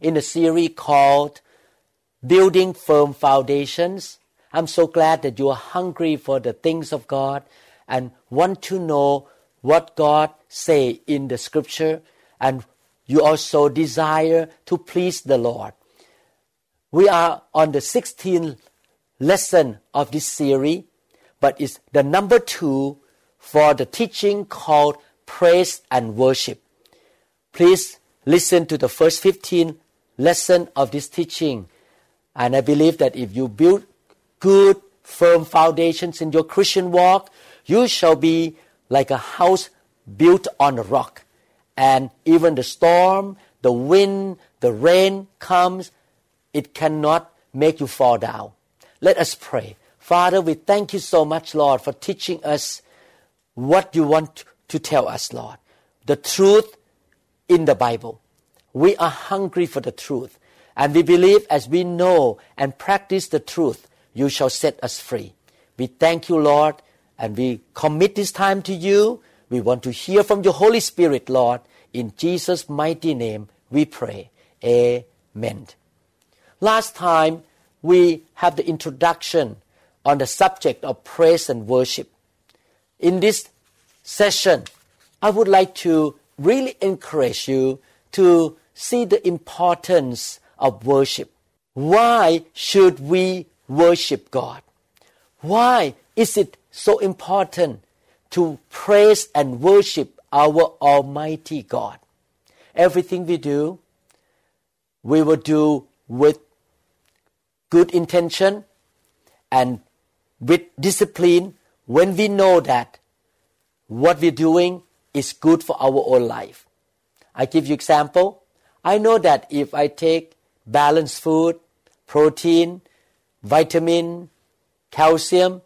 in the series called Building Firm Foundations. I'm so glad that you are hungry for the things of God and want to know what God say in the scripture and you also desire to please the Lord. We are on the 16th lesson of this series, but it's the number two for the teaching called Praise and Worship. Please listen to the first 15 lesson of this teaching. And I believe that if you build good, firm foundations in your Christian walk, you shall be like a house built on a rock. And even the storm, the wind, the rain comes, it cannot make you fall down. Let us pray. Father, we thank you so much, Lord, for teaching us what you want to tell us, Lord. The truth in the Bible. We are hungry for the truth. And we believe as we know and practice the truth, you shall set us free. We thank you, Lord, and we commit this time to you. We want to hear from your Holy Spirit, Lord. In Jesus' mighty name, we pray. Amen. Last time, we have the introduction on the subject of praise and worship. In this session, I would like to really encourage you to see the importance of worship. Why should we worship God? Why is it so important to praise and worship our Almighty God? Everything we do, we will do with good intention and with discipline when we know that what we're doing is good for our own life. I give you example. I know that if I take balanced food, protein, vitamin, calcium,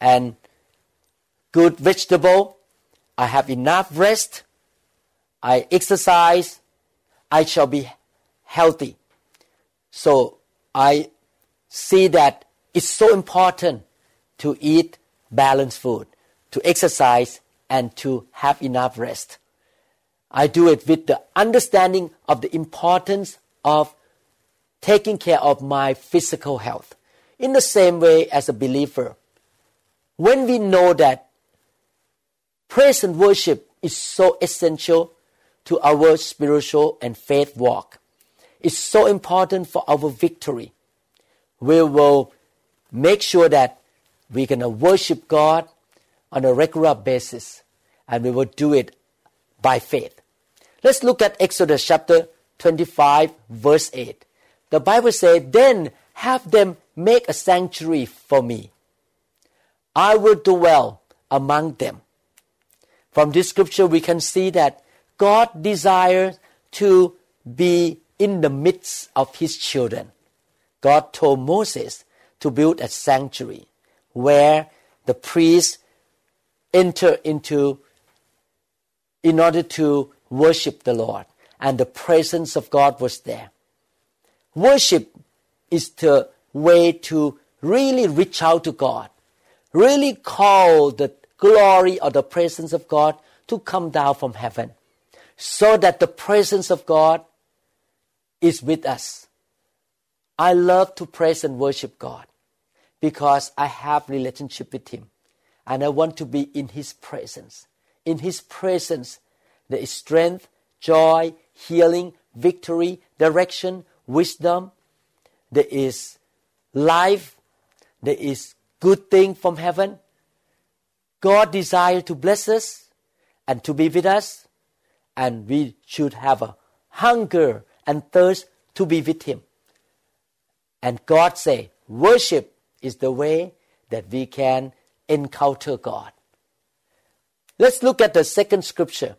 and good vegetable, I have enough rest, I exercise, I shall be healthy. So I see that it's so important to eat balanced food, to exercise, and to have enough rest. I do it with the understanding of the importance of taking care of my physical health. In the same way as a believer, when we know that praise and worship is so essential to our spiritual and faith walk, it's so important for our victory. We will make sure that we're going to worship God on a regular basis and we will do it by faith. Let's look at Exodus chapter 25, verse 8. The Bible says, Then have them make a sanctuary for me. I will dwell among them. From this scripture, we can see that God desires to be in the midst of his children. God told Moses to build a sanctuary where the priests enter into in order to worship the Lord. And the presence of God was there. Worship is the way to really reach out to God, really call the glory or the presence of God to come down from heaven, so that the presence of God is with us. I love to praise and worship God because I have relationship with Him and I want to be in His presence. In His presence, there is strength, joy, healing, victory, direction, wisdom. There is life. There is good thing from heaven. God desires to bless us and to be with us, and we should have a hunger and thirst to be with Him. And God say, worship is the way that we can encounter God. Let's look at the second scripture.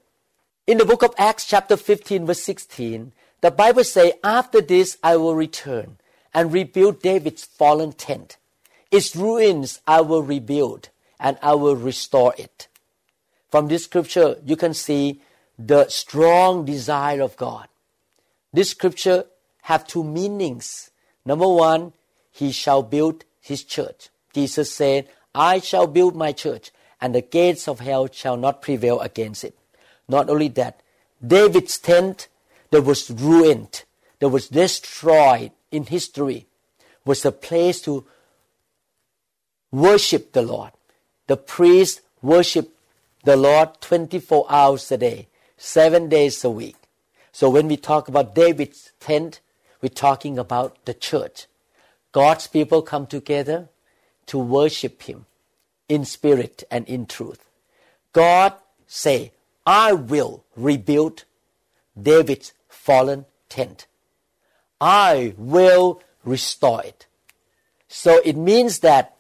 In the book of Acts, chapter 15, verse 16, The Bible says, After this I will return and rebuild David's fallen tent. Its ruins I will rebuild and I will restore it. From this scripture, you can see the strong desire of God. This scripture have two meanings. Number one, he shall build his church. Jesus said, I shall build my church, and the gates of hell shall not prevail against it. Not only that, David's tent that was ruined, that was destroyed in history, was a place to worship the Lord. The priest worshiped the Lord 24 hours a day, seven days a week. So when we talk about David's tent, we're talking about the church. God's people come together to worship Him in spirit and in truth. God say, I will rebuild David's fallen tent. I will restore it. So it means that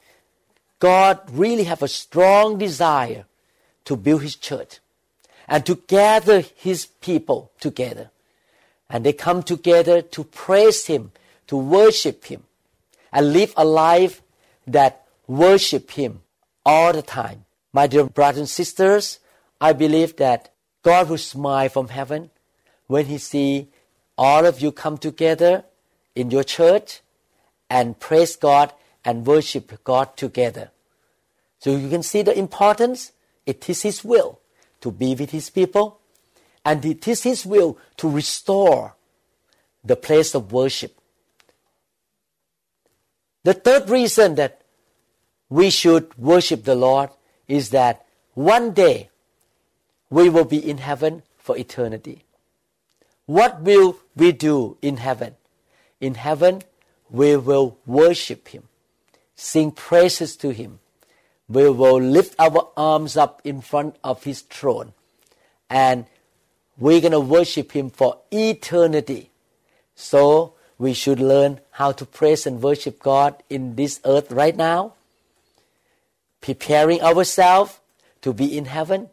God really have a strong desire to build his church and to gather his people together. And they come together to praise him, to worship him, and live a life that worship him all the time. My dear brothers and sisters, I believe that God will smile from heaven when he see all of you come together in your church and praise God and worship God together. So you can see the importance. It is His will to be with His people, and it is His will to restore the place of worship. The third reason that we should worship the Lord is that one day we will be in heaven for eternity. What will we do in heaven? In heaven, we will worship Him, sing praises to Him. We will lift our arms up in front of His throne, and we're going to worship Him for eternity. So, we should learn how to praise and worship God in this earth right now, preparing ourselves to be in heaven,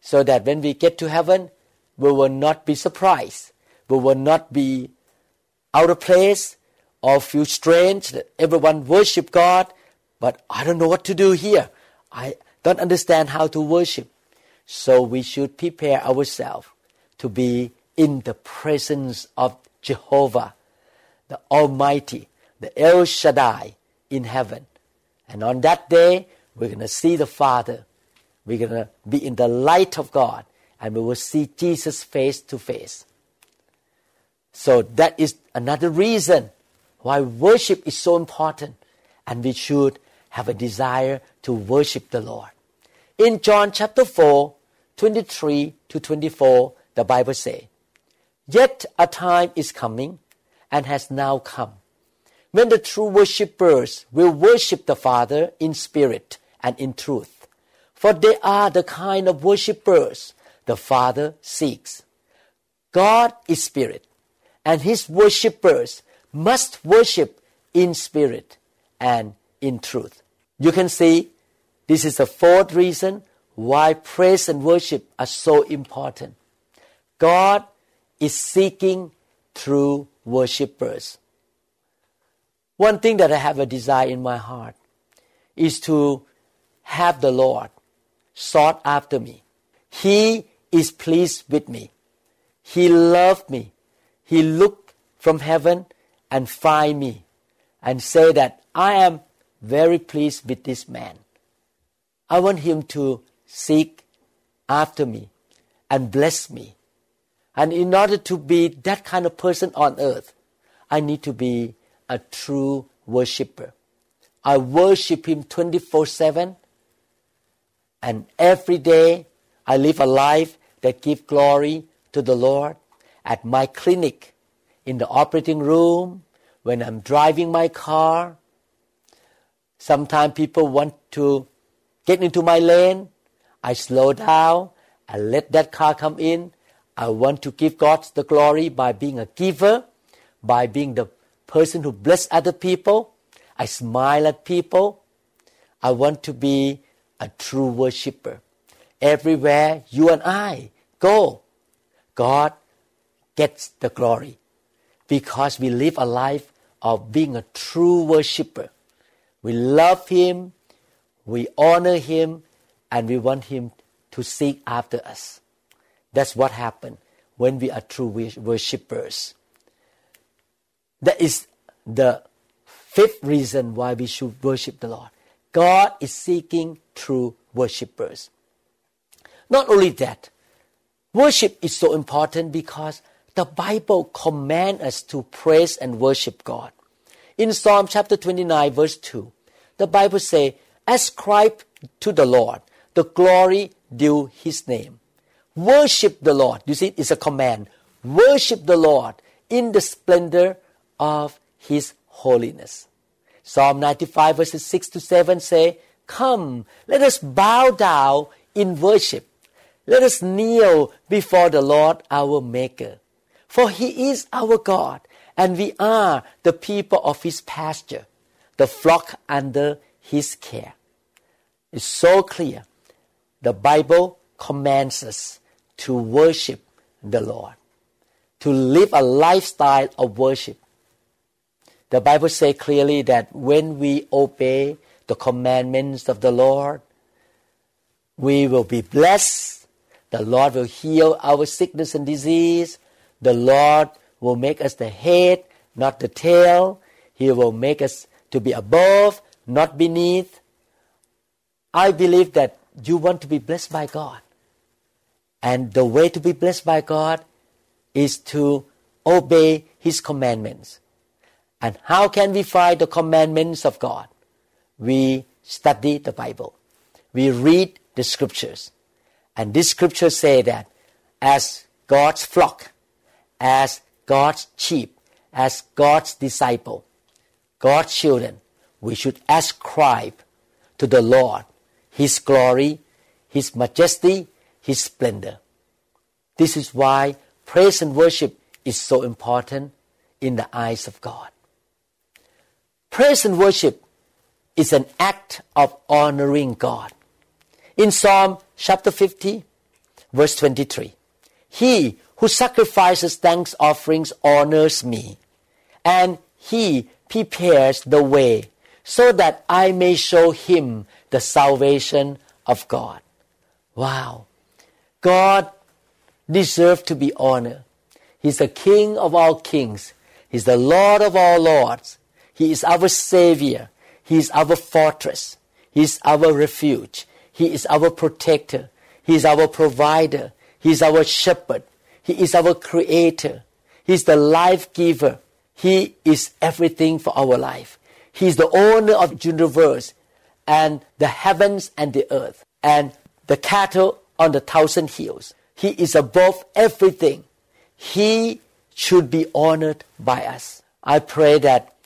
so that when we get to heaven, we will not be surprised. We will not be out of place or feel strange that everyone worship God, but I don't know what to do here. I don't understand how to worship. So we should prepare ourselves to be in the presence of Jehovah, the Almighty, the El Shaddai in heaven. And on that day, we're going to see the Father. We're going to be in the light of God and we will see Jesus face to face. So that is another reason why worship is so important and we should have a desire to worship the Lord. In John chapter 4, 23 to 24, the Bible says, Yet a time is coming and has now come when the true worshippers will worship the Father in spirit and in truth. For they are the kind of worshippers the Father seeks. God is spirit, and his worshippers must worship in spirit and in truth. You can see this is the fourth reason why praise and worship are so important. God is seeking true worshippers. One thing that I have a desire in my heart is to have the Lord sought after me. He is pleased with me. He loved me. He looked from heaven and find me and say that I am very pleased with this man. I want him to seek after me and bless me. And in order to be that kind of person on earth, I need to be a true worshiper. I worship him 24 7 and every day I live a life that gives glory to the Lord at my clinic, in the operating room, when I'm driving my car. Sometimes people want to get into my lane. I slow down. I let that car come in. I want to give God the glory by being a giver, by being the person who bless other people. I smile at people. I want to be a true worshiper. Everywhere you and I go, God gets the glory. because we live a life of being a true worshiper. We love Him, we honor Him, and we want Him to seek after us. That's what happens when we are true worshippers. That is the fifth reason why we should worship the Lord. God is seeking true worshippers. Not only that, worship is so important because the Bible commands us to praise and worship God. In Psalm chapter 29 verse 2, the Bible says, Ascribe to the Lord the glory due his name. Worship the Lord. You see, it's a command. Worship the Lord in the splendor of his holiness. Psalm 95 verses 6 to 7 say, Come, let us bow down in worship. Let us kneel before the Lord our Maker. For he is our God, and we are the people of his pasture, the flock under his care. It's so clear. The Bible commands us to worship the Lord, to live a lifestyle of worship. The Bible says clearly that when we obey the commandments of the Lord, we will be blessed. The Lord will heal our sickness and disease. The Lord will make us the head, not the tail. He will make us to be above, not beneath. I believe that you want to be blessed by God. And the way to be blessed by God is to obey His commandments. And how can we find the commandments of God? We study the Bible. We read the scriptures. And these scriptures say that as God's flock, as God's sheep, as God's disciple, God's children, we should ascribe to the Lord His glory, His majesty, His splendor. This is why praise and worship is so important in the eyes of God. Praise and worship is an act of honoring God. In Psalm chapter 50, verse 23, He who sacrifices thanks offerings honors me, and he prepares the way so that I may show him the salvation of God. Wow. God deserves to be honored. He's the King of all kings. He's the Lord of all lords. He is our Savior. He is our fortress. He is our refuge. He is our protector. He is our provider. He is our shepherd. He is our creator. He is the life giver. He is everything for our life. He is the owner of the universe and the heavens and the earth and the cattle on the thousand hills. He is above everything. He should be honored by us. I pray that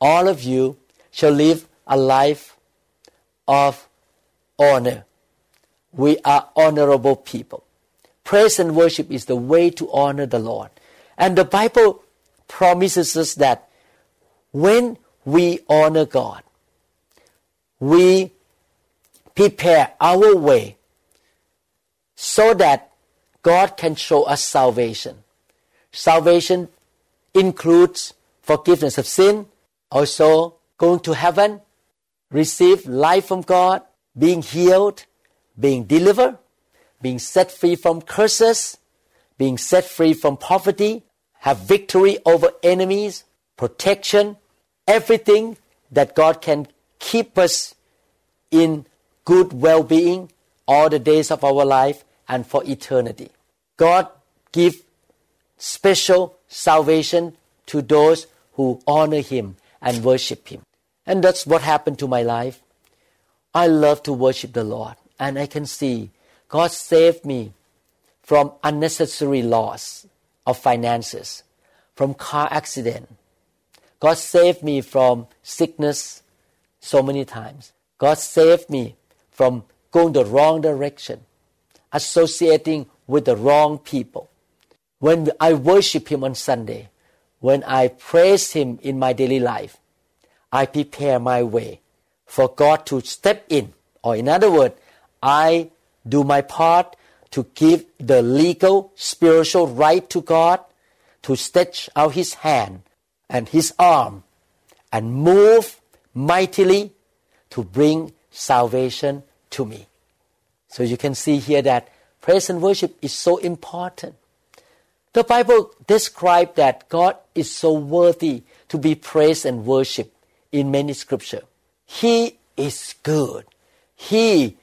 all of you shall live a life of honor. We are honorable people. Praise and worship is the way to honor the Lord. And the Bible promises us that when we honor God, we prepare our way so that God can show us salvation. Salvation includes forgiveness of sin, also going to heaven, receive life from God, being healed, being delivered, being set free from curses, being set free from poverty, have victory over enemies, protection, everything that God can keep us in good well being all the days of our life and for eternity. God give special salvation to those who honor Him and worship Him. And that's what happened to my life. I love to worship the Lord, and I can see God saved me from unnecessary loss of finances, from car accident. God saved me from sickness so many times. God saved me from going the wrong direction, associating with the wrong people. When I worship Him on Sunday, when I praise Him in my daily life, I prepare my way for God to step in. Or, in other words, I do my part to give the legal, spiritual right to God to stretch out his hand and his arm and move mightily to bring salvation to me. So you can see here that praise and worship is so important. The Bible describes that God is so worthy to be praised and worshiped in many scripture. He is good. He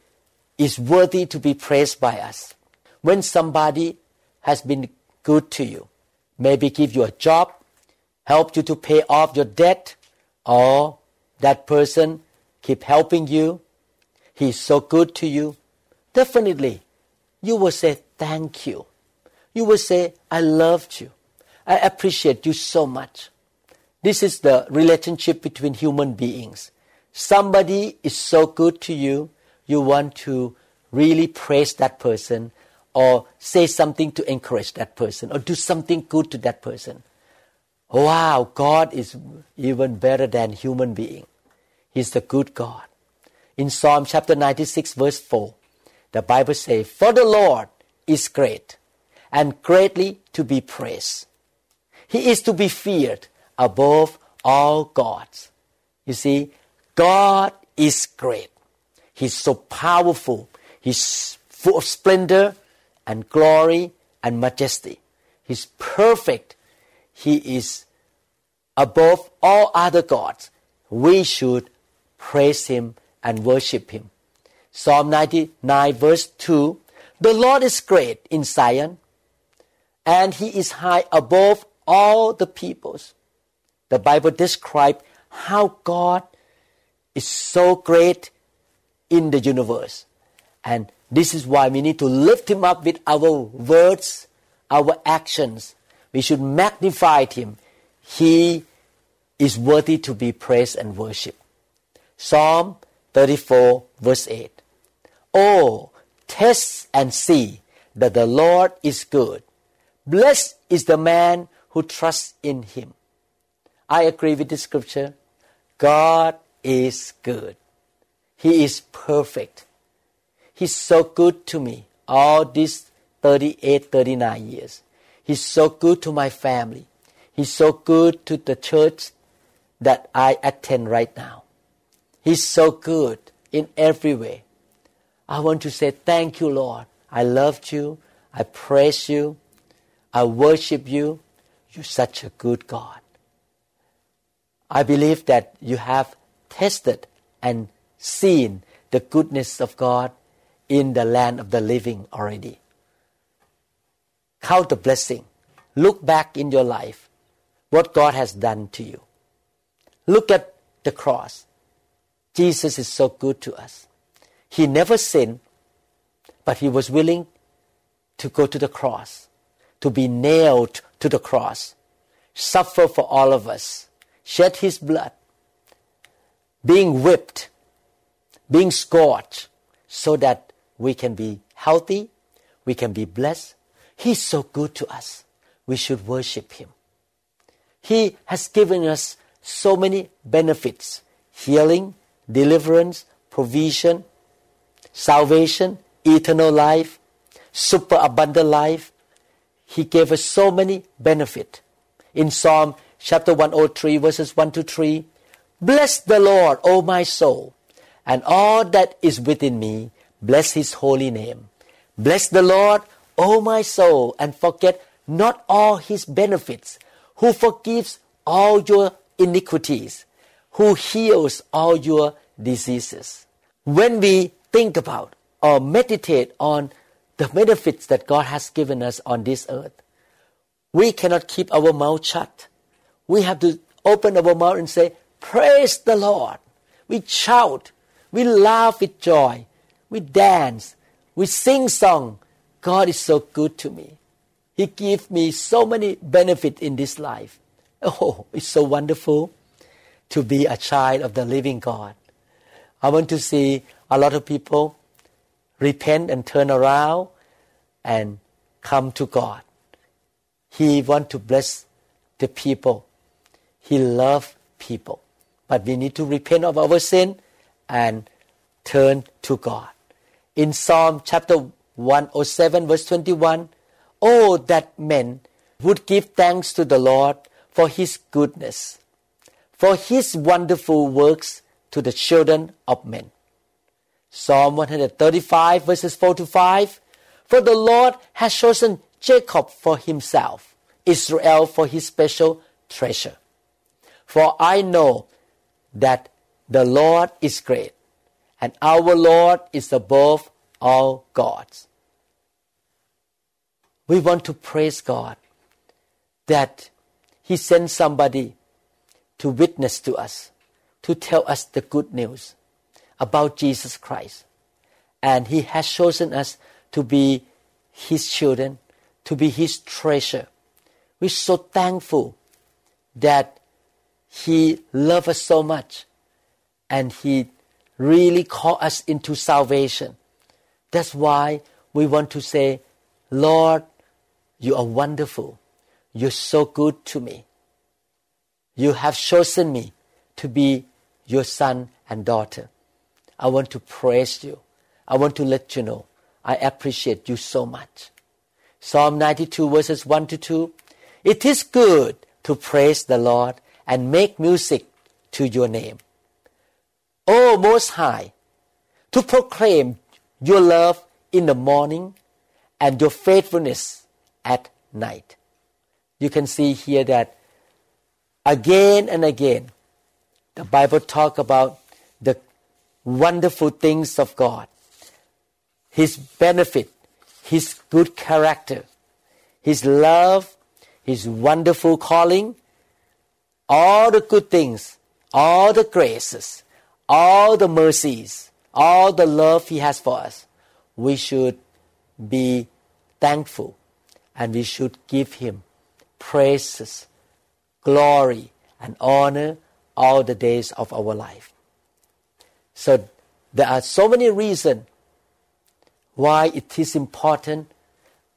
is worthy to be praised by us. When somebody has been good to you, maybe give you a job, help you to pay off your debt, or that person keep helping you, he's so good to you, definitely you will say thank you. You will say, I loved you. I appreciate you so much. This is the relationship between human beings. Somebody is so good to you, you want to really praise that person or say something to encourage that person or do something good to that person. Wow, God is even better than human being. He's the good God. In Psalm chapter 96 verse 4, the Bible says, For the Lord is great and greatly to be praised. He is to be feared above all gods. You see, God is great. He's so powerful. He's full of splendor and glory and majesty. He's perfect. He is above all other gods. We should praise Him and worship Him. Psalm 99 verse 2 The Lord is great in Zion, and He is high above all the peoples. The Bible describes how God is so great in the universe. And this is why we need to lift him up with our words, our actions. We should magnify him. He is worthy to be praised and worshipped. Psalm 34 verse 8. Oh, test and see that the Lord is good. Blessed is the man who trusts in him. I agree with this scripture. God is good. He is perfect. He's so good to me all these 38, 39 years. He's so good to my family. He's so good to the church that I attend right now. He's so good in every way. I want to say thank you, Lord. I loved you. I praise you. I worship you. You're such a good God. I believe that you have tested and seen the goodness of God in the land of the living already. Count the blessing. Look back in your life what God has done to you. Look at the cross. Jesus is so good to us. He never sinned, but he was willing to go to the cross, to be nailed to the cross, suffer for all of us, shed his blood, being whipped, being scourged, so that we can be healthy, we can be blessed. He's so good to us. We should worship Him. He has given us so many benefits healing, deliverance, provision, salvation, eternal life, superabundant life. He gave us so many benefit. In Psalm chapter 103, verses 1 to 3, Bless the Lord, O my soul, and all that is within me, bless his holy name. Bless the Lord, O my soul, and forget not all his benefits, who forgives all your iniquities, who heals all your diseases. When we think about or meditate on the benefits that God has given us on this earth, we cannot keep our mouth shut. We have to open our mouth and say, praise the Lord. We shout, we laugh with joy, we dance, we sing song. God is so good to me. He gives me so many benefits in this life. Oh, it's so wonderful to be a child of the living God. I want to see a lot of people repent and turn around and come to God. He wants to bless the people. He loves people. But we need to repent of our sin and turn to God. In Psalm chapter 107 verse 21, Oh, that men would give thanks to the Lord for his goodness, for his wonderful works to the children of men. Psalm 135 verses 4 to 5 For the Lord has chosen Jacob for himself, Israel for his special treasure. For I know that the Lord is great, and our Lord is above all gods. We want to praise God that He sent somebody to witness to us, to tell us the good news about Jesus Christ. And He has chosen us to be His children, to be His treasure. We're so thankful that He loved us so much and He really called us into salvation. That's why we want to say, Lord, you are wonderful. You're so good to me. You have chosen me to be your son and daughter. I want to praise you. I want to let you know I appreciate you so much. Psalm 92 verses 1 to 2. It is good to praise the Lord and make music to your name. O Most High, to proclaim your love in the morning and your faithfulness at night. You can see here that again and again the Bible talk about the wonderful things of God, His benefit, His good character, His love, His wonderful calling, all the good things, all the graces, all the mercies, all the love He has for us. We should be thankful and we should give Him praises, glory, and honor all the days of our life. So there are so many reasons why it is important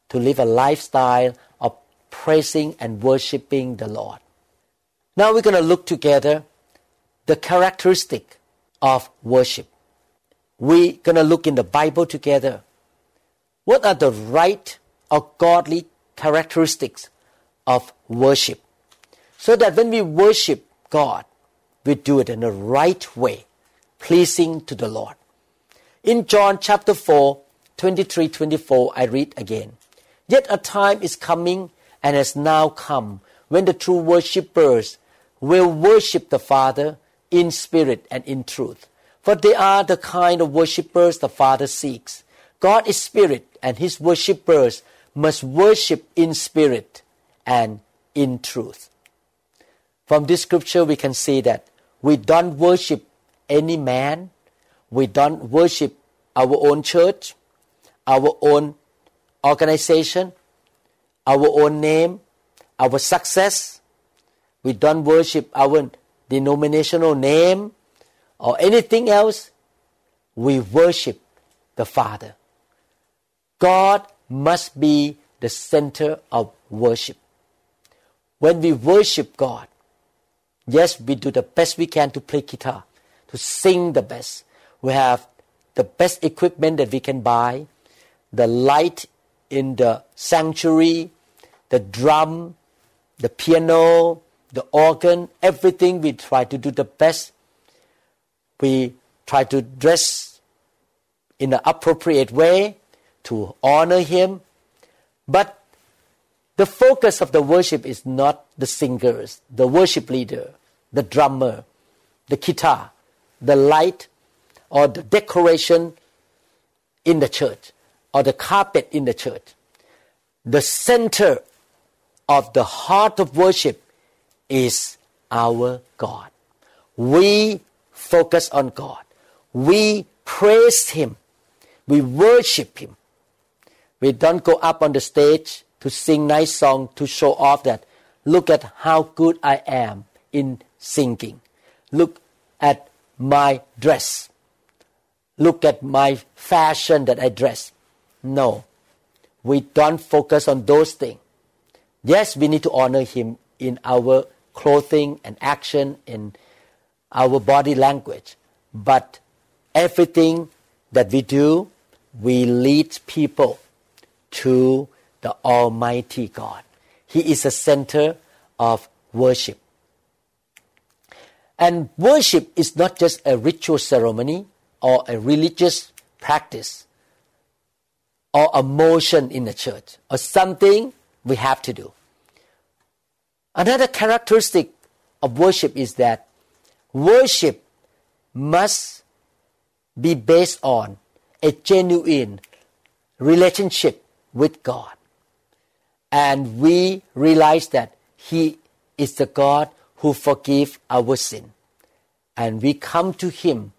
to live a lifestyle of praising and worshiping the Lord. Now we're going to look together the characteristic of worship. We're going to look in the Bible together. What are the right or godly characteristics of worship? So that when we worship God, we do it in the right way, pleasing to the Lord. In John chapter 4, 23 24, I read again. Yet a time is coming and has now come when the true worshippers will worship the Father in spirit and in truth. For they are the kind of worshippers the Father seeks. God is spirit, and his worshippers must worship in spirit and in truth. From this scripture, we can see that we don't worship any man, we don't worship our own church, our own organization, our own name, our success. We don't worship our denominational name or anything else. We worship the Father. God must be the center of worship. When we worship God, yes, we do the best we can to play guitar, to sing the best. We have the best equipment that we can buy, the light in the sanctuary, the drum, the piano, the organ, everything we try to do the best. We try to dress in an appropriate way to honor Him. But the focus of the worship is not the singers, the worship leader, the drummer, the guitar, the light, or the decoration in the church, or the carpet in the church. The center of the heart of worship is our God. We focus on God. We praise Him. We worship Him. We don't go up on the stage to sing nice song to show off that look at how good I am in singing. Look at my dress. Look at my fashion that I dress. No. We don't focus on those things. Yes, we need to honor him in our clothing and action, in our body language. But everything that we do, we lead people to the Almighty God. He is the center of worship. And worship is not just a ritual ceremony or a religious practice or a motion in the church or something we have to do. Another characteristic of worship is that worship must be based on a genuine relationship with God. And we realize that He is the God who forgives our sin. And we come to Him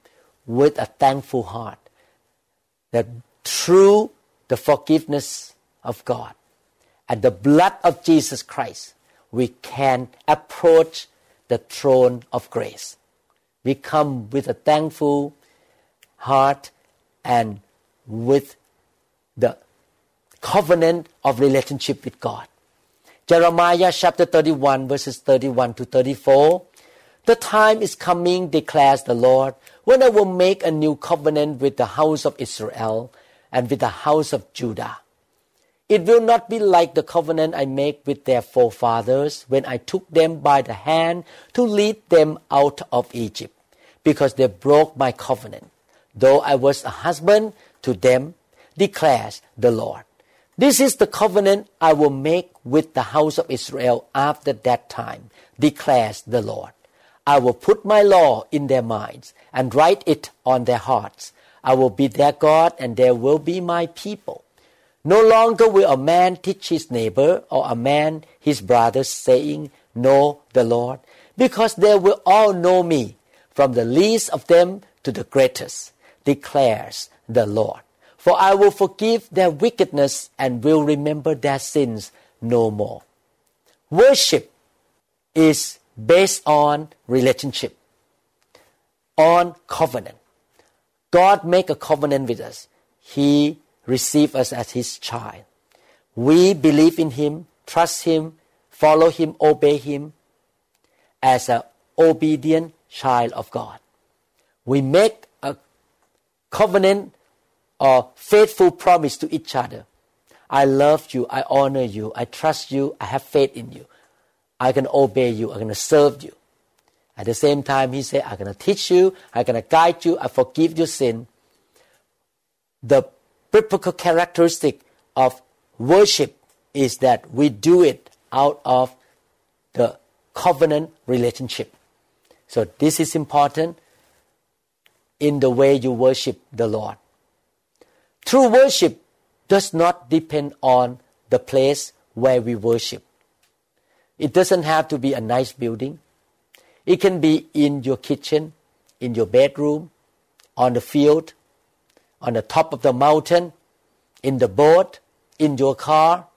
with a thankful heart that through the forgiveness of God and the blood of Jesus Christ, we can approach the throne of grace. We come with a thankful heart and with the covenant of relationship with God. Jeremiah chapter 31 verses 31 to 34. The time is coming, declares the Lord, when I will make a new covenant with the house of Israel and with the house of Judah. It will not be like the covenant I made with their forefathers when I took them by the hand to lead them out of Egypt, because they broke my covenant, though I was a husband to them, declares the Lord. This is the covenant I will make with the house of Israel after that time, declares the Lord. I will put my law in their minds and write it on their hearts. I will be their God and they will be my people. No longer will a man teach his neighbor or a man his brother saying, Know the Lord, because they will all know me, from the least of them to the greatest, declares the Lord. For I will forgive their wickedness and will remember their sins no more. Worship is based on relationship, on covenant. God make a covenant with us. He receive us as His child. We believe in Him, trust Him, follow Him, obey Him as an obedient child of God. We make a covenant or faithful promise to each other. I love you, I honor you, I trust you, I have faith in you. I can obey you, I'm going to serve you. At the same time, he said, I'm going to teach you, I'm going to guide you, I forgive your sin. The biblical characteristic of worship is that we do it out of the covenant relationship. So this is important in the way you worship the Lord. True worship does not depend on the place where we worship. It doesn't have to be a nice building. It can be in your kitchen, in your bedroom, on the field, on the top of the mountain, in the boat, in your car,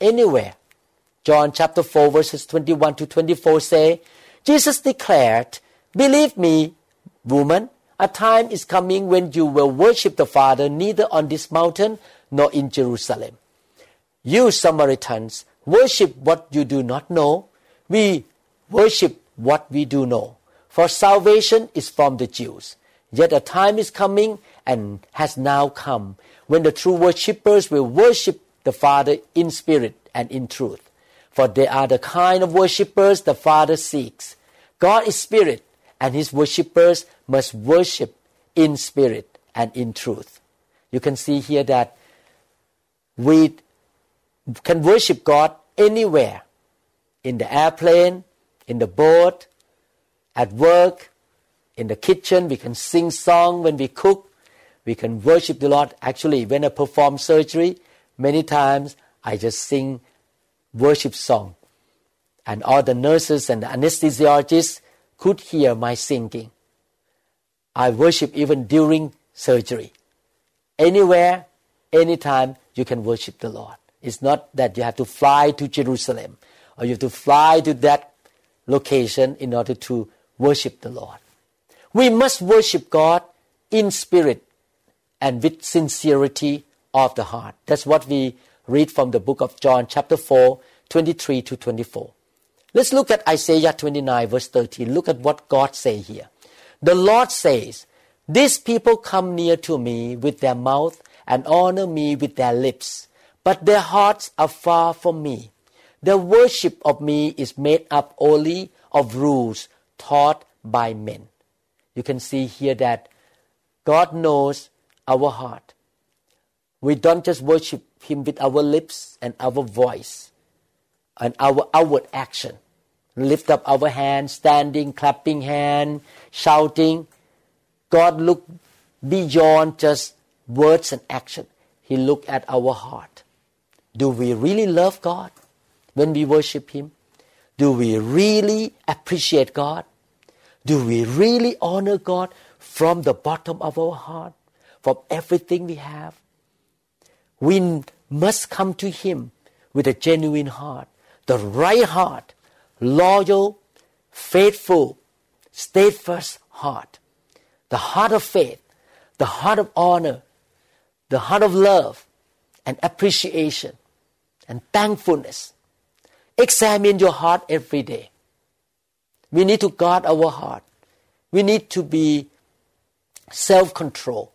anywhere. John chapter 4 verses 21 to 24 say, Jesus declared, Believe me, woman, a time is coming when you will worship the Father neither on this mountain nor in Jerusalem. You Samaritans worship what you do not know. We worship what we do know. For salvation is from the Jews. Yet a time is coming and has now come when the true worshippers will worship the Father in spirit and in truth. For they are the kind of worshippers the Father seeks. God is spirit, and his worshippers must worship in spirit and in truth. You can see here that we can worship God anywhere in the airplane, in the boat, at work, in the kitchen. We can sing song when we cook. We can worship the Lord. Actually, when I perform surgery, many times I just sing worship song. And all the nurses and the anesthesiologists could hear my singing. I worship even during surgery. Anywhere, anytime, you can worship the Lord. It's not that you have to fly to Jerusalem or you have to fly to that location in order to worship the Lord. We must worship God in spirit and with sincerity of the heart. That's what we read from the book of John, chapter 4, 23 to 24. Let's look at Isaiah 29, verse 13. Look at what God say here. The Lord says, These people come near to me with their mouth and honor me with their lips, but their hearts are far from me. The worship of me is made up only of rules taught by men. You can see here that God knows our heart. We don't just worship Him with our lips and our voice and our outward action. Lift up our hands, standing, clapping hand, shouting. God look beyond just words and action. He look at our heart. Do we really love God when we worship Him? Do we really appreciate God? Do we really honor God from the bottom of our heart, from everything we have? We must come to Him with a genuine heart, the right heart, loyal, faithful, steadfast heart, the heart of faith, the heart of honor, the heart of love and appreciation and thankfulness. Examine your heart every day. We need to guard our heart. We need to be self control.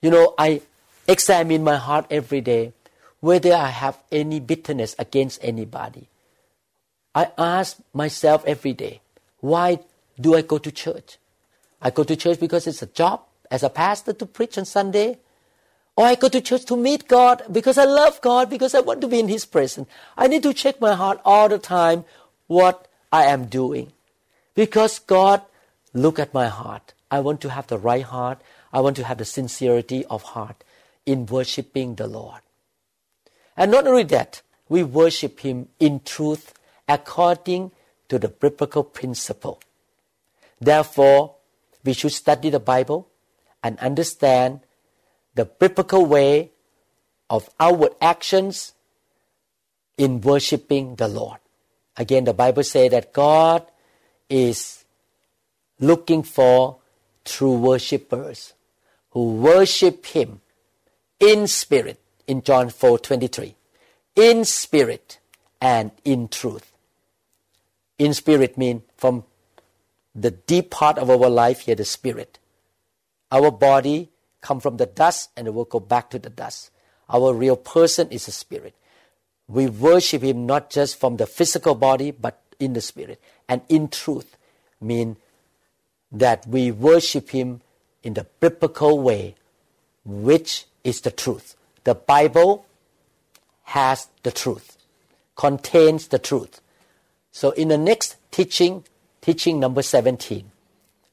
You know, I examine my heart every day whether I have any bitterness against anybody. I ask myself every day, why do I go to church? I go to church because it's a job as a pastor to preach on Sunday. Or I go to church to meet God because I love God, because I want to be in His presence. I need to check my heart all the time what I am doing. Because God look at my heart. I want to have the right heart. I want to have the sincerity of heart in worshiping the Lord. And not only that, we worship Him in truth according to the biblical principle. Therefore, we should study the Bible and understand the biblical way of outward actions in worshiping the Lord. Again, the Bible says that God is looking for true worshippers who worship Him in spirit, in John 4 23. In spirit and in truth. In spirit means from the deep part of our life here, the spirit. Our body come from the dust and it will go back to the dust. Our real person is a spirit. We worship Him not just from the physical body, but in the spirit. And in truth mean that we worship Him in the biblical way, which is the truth. The Bible has the truth, contains the truth. So in the next teaching, teaching number 17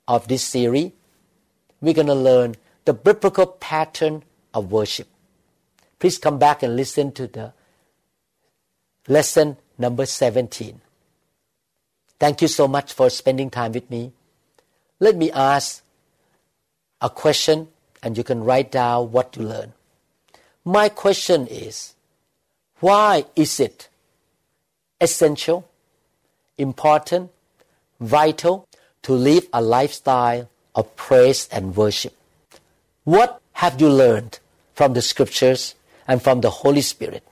of this series, we're going to learn the biblical pattern of worship. Please come back and listen to the lesson number 17. Thank you so much for spending time with me. Let me ask a question and you can write down what you learn. My question is why is it essential, important, vital to live a lifestyle of praise and worship? What have you learned from the scriptures and from the Holy Spirit?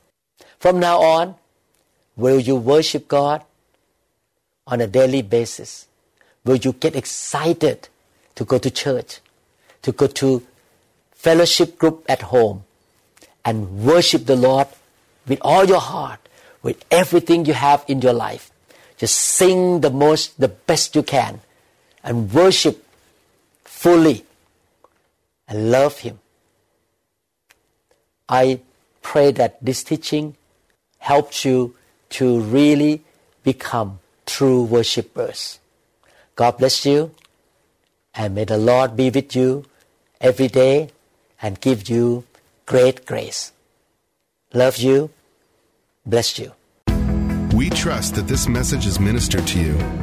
From now on, will you worship God on a daily basis? Will you get excited to go to church, to go to fellowship group at home and worship the Lord with all your heart, with everything you have in your life? Just sing the most, the best you can and worship fully and love Him. I pray that this teaching helps you to really become true worshippers. God bless you, and may the Lord be with you every day and give you great grace. Love you. Bless you. We trust that this message is ministered to you.